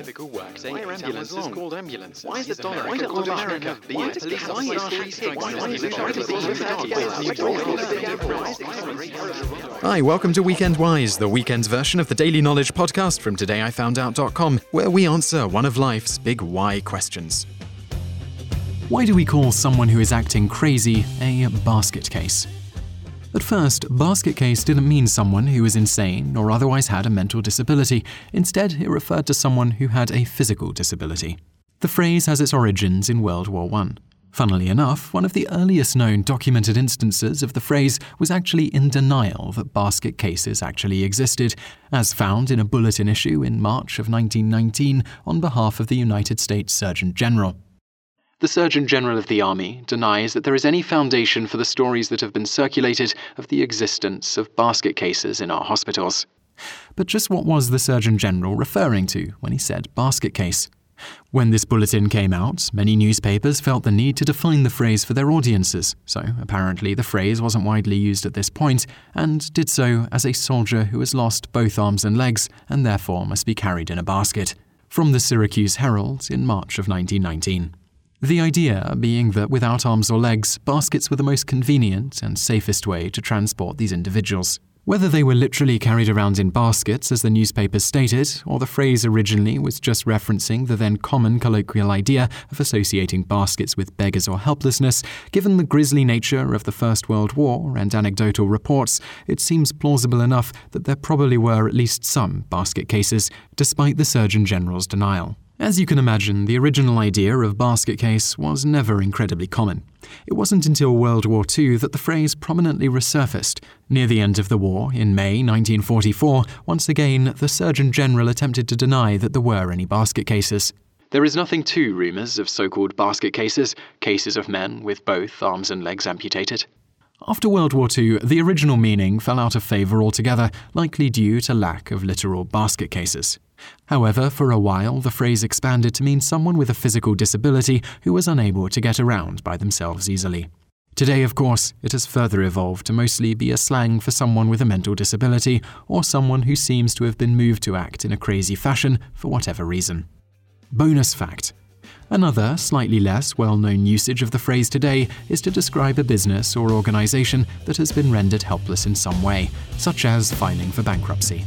typical workday Why are ambulances called ambulances? Why is the dollar Why called America? Why does police Why Hi, welcome to Weekend Wise, the weekend's version of the daily knowledge podcast from todayifoundout.com, where we answer one of life's big why questions. Why do we call someone who is acting crazy a basket case? At first, basket case didn't mean someone who was insane or otherwise had a mental disability. Instead, it referred to someone who had a physical disability. The phrase has its origins in World War I. Funnily enough, one of the earliest known documented instances of the phrase was actually in denial that basket cases actually existed, as found in a bulletin issue in March of 1919 on behalf of the United States Surgeon General. The Surgeon General of the Army denies that there is any foundation for the stories that have been circulated of the existence of basket cases in our hospitals. But just what was the Surgeon General referring to when he said basket case? When this bulletin came out, many newspapers felt the need to define the phrase for their audiences, so apparently the phrase wasn't widely used at this point, and did so as a soldier who has lost both arms and legs and therefore must be carried in a basket. From the Syracuse Herald in March of 1919. The idea being that without arms or legs, baskets were the most convenient and safest way to transport these individuals. Whether they were literally carried around in baskets, as the newspapers stated, or the phrase originally was just referencing the then common colloquial idea of associating baskets with beggars or helplessness, given the grisly nature of the First World War and anecdotal reports, it seems plausible enough that there probably were at least some basket cases, despite the Surgeon General's denial. As you can imagine, the original idea of basket case was never incredibly common. It wasn't until World War II that the phrase prominently resurfaced. Near the end of the war, in May 1944, once again, the Surgeon General attempted to deny that there were any basket cases. There is nothing to rumours of so called basket cases, cases of men with both arms and legs amputated. After World War II, the original meaning fell out of favour altogether, likely due to lack of literal basket cases. However, for a while, the phrase expanded to mean someone with a physical disability who was unable to get around by themselves easily. Today, of course, it has further evolved to mostly be a slang for someone with a mental disability or someone who seems to have been moved to act in a crazy fashion for whatever reason. Bonus fact Another, slightly less well known usage of the phrase today is to describe a business or organization that has been rendered helpless in some way, such as filing for bankruptcy.